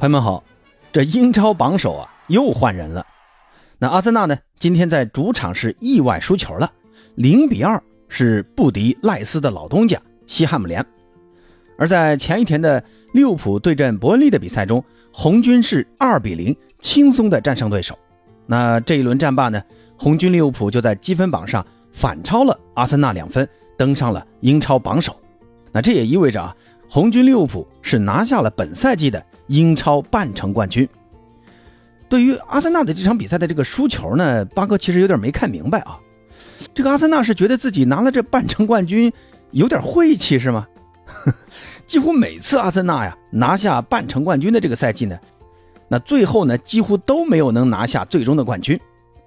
朋友们好，这英超榜首啊又换人了。那阿森纳呢，今天在主场是意外输球了，零比二是不敌赖斯的老东家西汉姆联。而在前一天的利物浦对阵伯恩利的比赛中，红军是二比零轻松的战胜对手。那这一轮战罢呢，红军利物浦就在积分榜上反超了阿森纳两分，登上了英超榜首。那这也意味着啊，红军利物浦是拿下了本赛季的。英超半程冠军。对于阿森纳的这场比赛的这个输球呢，八哥其实有点没看明白啊。这个阿森纳是觉得自己拿了这半程冠军有点晦气是吗？几乎每次阿森纳呀拿下半程冠军的这个赛季呢，那最后呢几乎都没有能拿下最终的冠军。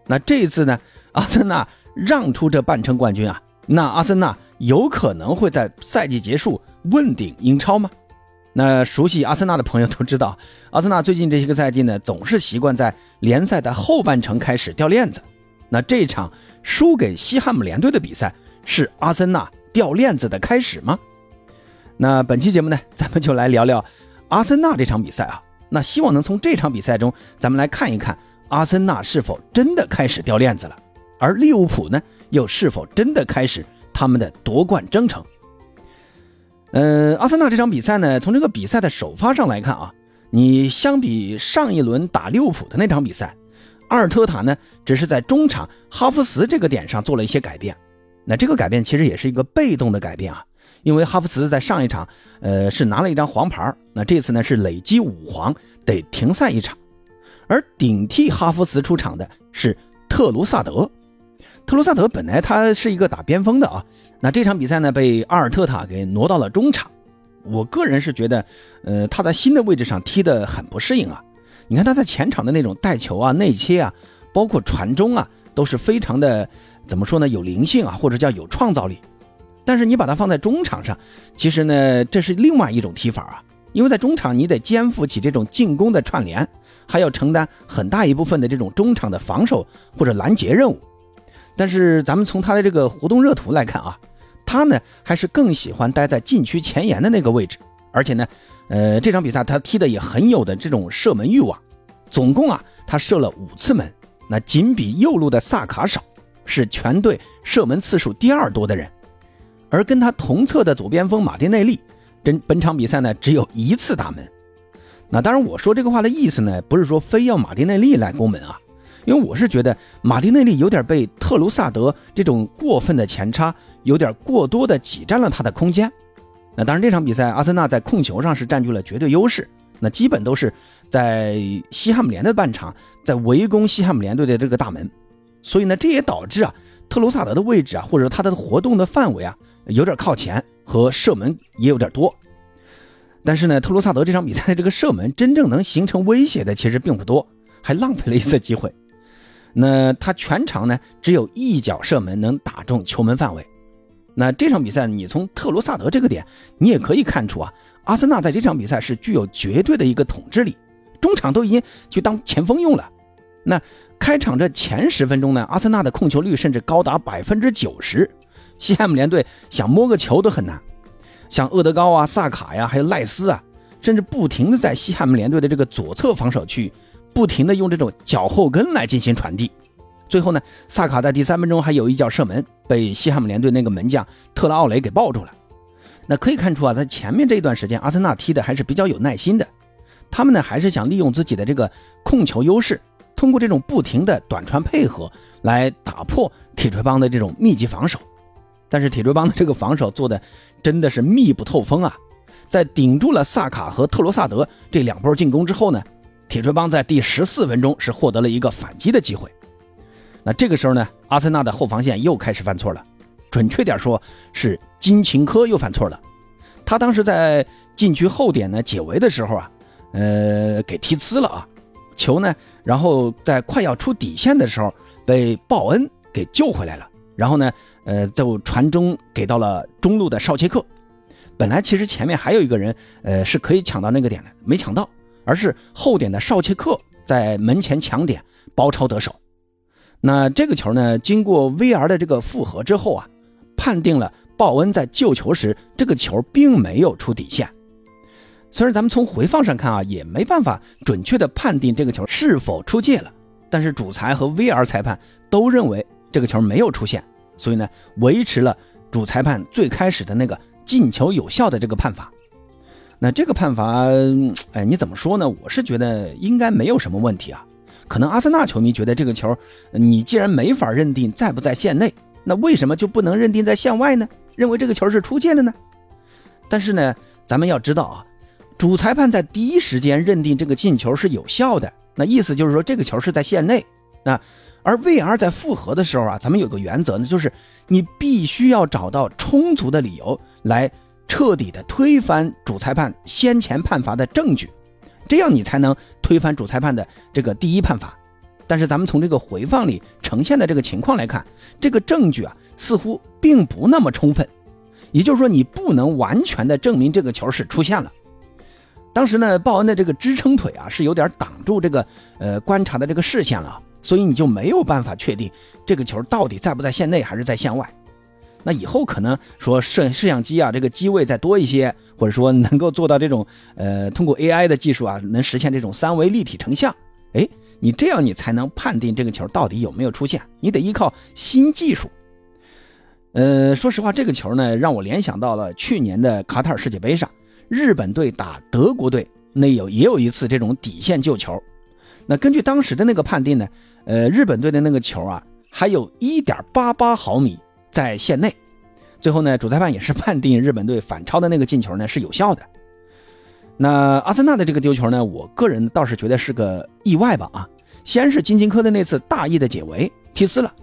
那这一次呢，阿森纳让出这半程冠军啊，那阿森纳有可能会在赛季结束问鼎英超吗？那熟悉阿森纳的朋友都知道，阿森纳最近这些个赛季呢，总是习惯在联赛的后半程开始掉链子。那这场输给西汉姆联队的比赛，是阿森纳掉链子的开始吗？那本期节目呢，咱们就来聊聊阿森纳这场比赛啊。那希望能从这场比赛中，咱们来看一看阿森纳是否真的开始掉链子了，而利物浦呢，又是否真的开始他们的夺冠征程？呃，阿森纳这场比赛呢，从这个比赛的首发上来看啊，你相比上一轮打利物浦的那场比赛，阿尔特塔呢只是在中场哈弗茨这个点上做了一些改变。那这个改变其实也是一个被动的改变啊，因为哈弗茨在上一场呃是拿了一张黄牌，那这次呢是累积五黄，得停赛一场。而顶替哈弗茨出场的是特鲁萨德。特罗萨德本来他是一个打边锋的啊，那这场比赛呢被阿尔特塔给挪到了中场。我个人是觉得，呃，他在新的位置上踢得很不适应啊。你看他在前场的那种带球啊、内切啊，包括传中啊，都是非常的怎么说呢？有灵性啊，或者叫有创造力。但是你把它放在中场上，其实呢，这是另外一种踢法啊。因为在中场你得肩负起这种进攻的串联，还要承担很大一部分的这种中场的防守或者拦截任务。但是咱们从他的这个活动热图来看啊，他呢还是更喜欢待在禁区前沿的那个位置，而且呢，呃，这场比赛他踢的也很有的这种射门欲望，总共啊他射了五次门，那仅比右路的萨卡少，是全队射门次数第二多的人，而跟他同侧的左边锋马丁内利，真本场比赛呢只有一次打门，那当然我说这个话的意思呢，不是说非要马丁内利来攻门啊。因为我是觉得马丁内利有点被特鲁萨德这种过分的前插，有点过多的挤占了他的空间。那当然，这场比赛阿森纳在控球上是占据了绝对优势，那基本都是在西汉姆联的半场在围攻西汉姆联队的这个大门。所以呢，这也导致啊特鲁萨德的位置啊，或者他的活动的范围啊，有点靠前和射门也有点多。但是呢，特鲁萨德这场比赛的这个射门真正能形成威胁的其实并不多，还浪费了一次机会。那他全场呢只有一脚射门能打中球门范围，那这场比赛你从特罗萨德这个点，你也可以看出啊，阿森纳在这场比赛是具有绝对的一个统治力，中场都已经去当前锋用了。那开场这前十分钟呢，阿森纳的控球率甚至高达百分之九十，西汉姆联队想摸个球都很难，像厄德高啊、萨卡呀，还有赖斯啊，甚至不停的在西汉姆联队的这个左侧防守区域。不停的用这种脚后跟来进行传递，最后呢，萨卡在第三分钟还有一脚射门，被西汉姆联队那个门将特拉奥雷给抱住了。那可以看出啊，在前面这一段时间，阿森纳踢的还是比较有耐心的，他们呢还是想利用自己的这个控球优势，通过这种不停的短传配合来打破铁锤帮的这种密集防守。但是铁锤帮的这个防守做的真的是密不透风啊，在顶住了萨卡和特罗萨德这两波进攻之后呢。铁锤帮在第十四分钟是获得了一个反击的机会，那这个时候呢，阿森纳的后防线又开始犯错了，准确点说是金琴科又犯错了。他当时在禁区后点呢解围的时候啊，呃，给踢呲了啊，球呢，然后在快要出底线的时候被鲍恩给救回来了，然后呢，呃，就传中给到了中路的绍切克。本来其实前面还有一个人，呃，是可以抢到那个点的，没抢到。而是后点的绍切克在门前抢点包抄得手，那这个球呢，经过 VR 的这个复核之后啊，判定了鲍恩在救球时这个球并没有出底线。虽然咱们从回放上看啊，也没办法准确的判定这个球是否出界了，但是主裁和 VR 裁判都认为这个球没有出现，所以呢，维持了主裁判最开始的那个进球有效的这个判罚。那这个判罚，哎，你怎么说呢？我是觉得应该没有什么问题啊。可能阿森纳球迷觉得这个球，你既然没法认定在不在线内，那为什么就不能认定在线外呢？认为这个球是出界的呢？但是呢，咱们要知道啊。主裁判在第一时间认定这个进球是有效的，那意思就是说这个球是在线内。那而 VR 在复核的时候啊，咱们有个原则呢，就是你必须要找到充足的理由来彻底的推翻主裁判先前判罚的证据，这样你才能推翻主裁判的这个第一判罚。但是咱们从这个回放里呈现的这个情况来看，这个证据啊似乎并不那么充分，也就是说你不能完全的证明这个球是出现了。当时呢，鲍恩的这个支撑腿啊是有点挡住这个呃观察的这个视线了，所以你就没有办法确定这个球到底在不在线内还是在线外。那以后可能说摄摄像机啊这个机位再多一些，或者说能够做到这种呃通过 AI 的技术啊能实现这种三维立体成像，哎，你这样你才能判定这个球到底有没有出现。你得依靠新技术。呃，说实话，这个球呢让我联想到了去年的卡塔尔世界杯上。日本队打德国队，那有也有一次这种底线救球。那根据当时的那个判定呢，呃，日本队的那个球啊，还有一点八八毫米在线内。最后呢，主裁判也是判定日本队反超的那个进球呢是有效的。那阿森纳的这个丢球呢，我个人倒是觉得是个意外吧啊。先是金琴科的那次大意的解围踢呲了。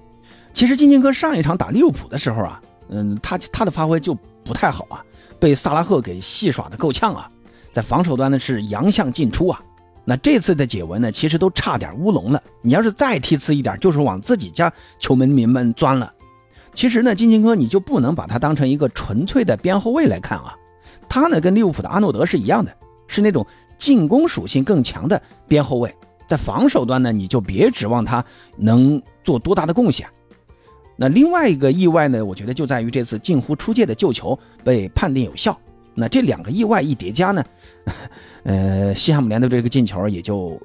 其实金琴科上一场打利物浦的时候啊，嗯，他他的发挥就不太好啊。被萨拉赫给戏耍的够呛啊，在防守端呢是洋相进出啊。那这次的解围呢，其实都差点乌龙了。你要是再踢次一点，就是往自己家球门民们钻了。其实呢，金琴科你就不能把他当成一个纯粹的边后卫来看啊。他呢跟利物浦的阿诺德是一样的，是那种进攻属性更强的边后卫。在防守端呢，你就别指望他能做多大的贡献。那另外一个意外呢，我觉得就在于这次近乎出界的救球被判定有效。那这两个意外一叠加呢，呃，西汉姆联的这个进球也就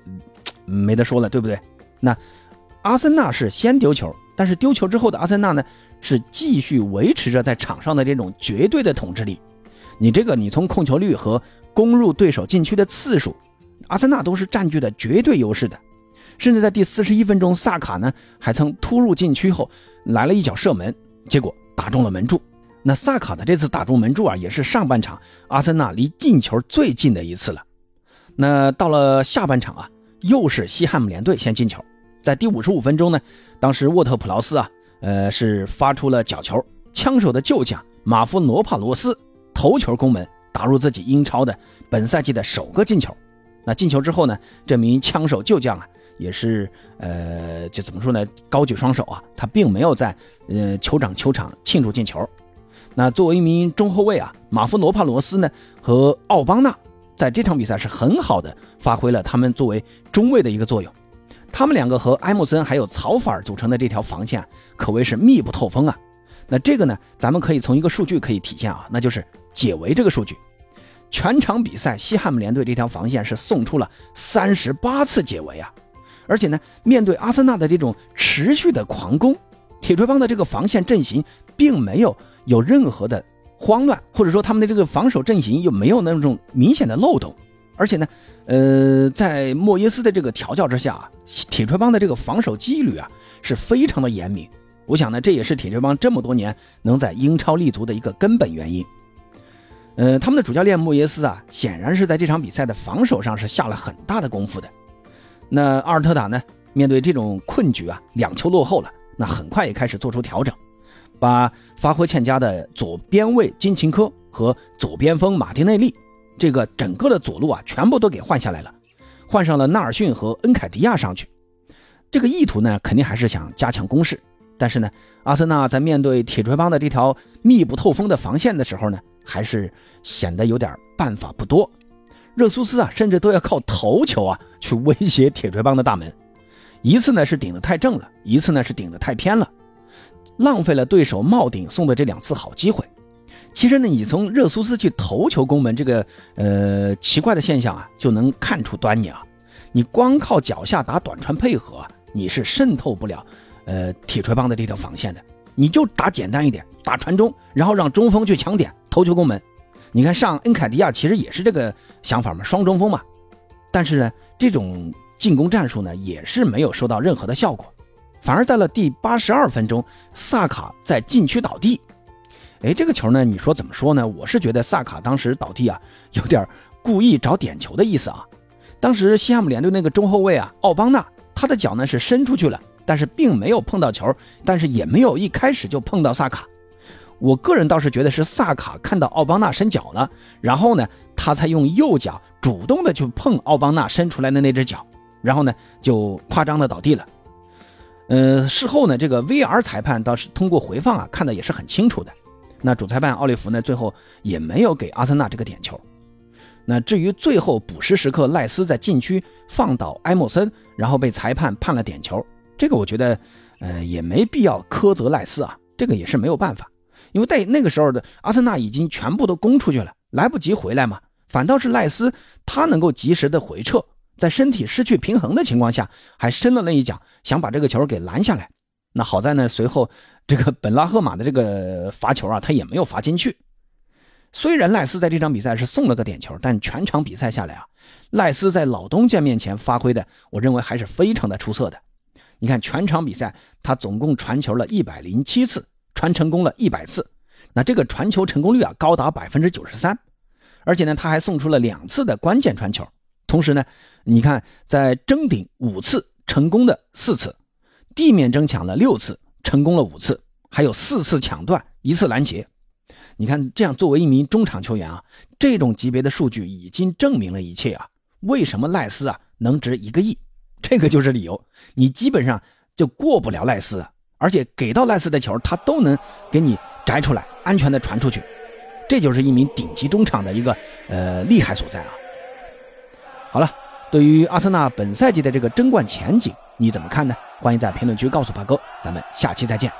没得说了，对不对？那阿森纳是先丢球，但是丢球之后的阿森纳呢，是继续维持着在场上的这种绝对的统治力。你这个，你从控球率和攻入对手禁区的次数，阿森纳都是占据的绝对优势的。甚至在第四十一分钟，萨卡呢还曾突入禁区后来了一脚射门，结果打中了门柱。那萨卡的这次打中门柱啊，也是上半场阿森纳离进球最近的一次了。那到了下半场啊，又是西汉姆联队先进球，在第五十五分钟呢，当时沃特普劳斯啊，呃是发出了角球，枪手的旧将马夫罗帕罗斯头球攻门，打入自己英超的本赛季的首个进球。那进球之后呢，这名枪手旧将啊。也是，呃，就怎么说呢？高举双手啊，他并没有在，呃，酋长球场庆祝进球。那作为一名中后卫啊，马夫罗帕罗斯呢和奥邦纳在这场比赛是很好的发挥了他们作为中卫的一个作用。他们两个和埃姆森还有曹法尔组成的这条防线可谓是密不透风啊。那这个呢，咱们可以从一个数据可以体现啊，那就是解围这个数据。全场比赛，西汉姆联队这条防线是送出了三十八次解围啊。而且呢，面对阿森纳的这种持续的狂攻，铁锤帮的这个防线阵型并没有有任何的慌乱，或者说他们的这个防守阵型又没有那种明显的漏洞。而且呢，呃，在莫耶斯的这个调教之下啊，铁锤帮的这个防守纪律啊是非常的严明。我想呢，这也是铁锤帮这么多年能在英超立足的一个根本原因。呃，他们的主教练莫耶斯啊，显然是在这场比赛的防守上是下了很大的功夫的。那阿尔特塔呢？面对这种困局啊，两球落后了，那很快也开始做出调整，把发挥欠佳的左边卫金琴科和左边锋马丁内利，这个整个的左路啊，全部都给换下来了，换上了纳尔逊和恩凯迪亚上去。这个意图呢，肯定还是想加强攻势。但是呢，阿森纳在面对铁锤帮的这条密不透风的防线的时候呢，还是显得有点办法不多。热苏斯啊，甚至都要靠头球啊去威胁铁锤帮的大门，一次呢是顶得太正了，一次呢是顶得太偏了，浪费了对手帽顶送的这两次好机会。其实呢，你从热苏斯去头球攻门这个呃奇怪的现象啊，就能看出端倪啊。你光靠脚下打短传配合，你是渗透不了呃铁锤帮的这条防线的。你就打简单一点，打传中，然后让中锋去抢点头球攻门。你看上恩凯迪亚其实也是这个想法嘛，双中锋嘛。但是呢，这种进攻战术呢，也是没有收到任何的效果，反而在了第八十二分钟，萨卡在禁区倒地。哎，这个球呢，你说怎么说呢？我是觉得萨卡当时倒地啊，有点故意找点球的意思啊。当时西汉姆联队那个中后卫啊，奥邦纳，他的脚呢是伸出去了，但是并没有碰到球，但是也没有一开始就碰到萨卡。我个人倒是觉得是萨卡看到奥邦纳伸脚了，然后呢，他才用右脚主动的去碰奥邦纳伸出来的那只脚，然后呢就夸张的倒地了。呃，事后呢，这个 VR 裁判倒是通过回放啊看的也是很清楚的。那主裁判奥利弗呢，最后也没有给阿森纳这个点球。那至于最后补时时刻赖斯在禁区放倒埃莫森，然后被裁判判了点球，这个我觉得，呃，也没必要苛责赖斯啊，这个也是没有办法。因为在那个时候的阿森纳已经全部都攻出去了，来不及回来嘛。反倒是赖斯他能够及时的回撤，在身体失去平衡的情况下，还伸了那一脚，想把这个球给拦下来。那好在呢，随后这个本拉赫马的这个罚球啊，他也没有罚进去。虽然赖斯在这场比赛是送了个点球，但全场比赛下来啊，赖斯在老东家面前发挥的，我认为还是非常的出色的。你看全场比赛，他总共传球了一百零七次。传成功了一百次，那这个传球成功率啊高达百分之九十三，而且呢他还送出了两次的关键传球，同时呢，你看在争顶五次成功的四次，地面争抢了六次成功了五次，还有四次抢断一次拦截，你看这样作为一名中场球员啊，这种级别的数据已经证明了一切啊。为什么赖斯啊能值一个亿？这个就是理由，你基本上就过不了赖斯。而且给到赖斯的球，他都能给你摘出来，安全的传出去，这就是一名顶级中场的一个呃厉害所在啊。好了，对于阿森纳本赛季的这个争冠前景，你怎么看呢？欢迎在评论区告诉八哥，咱们下期再见。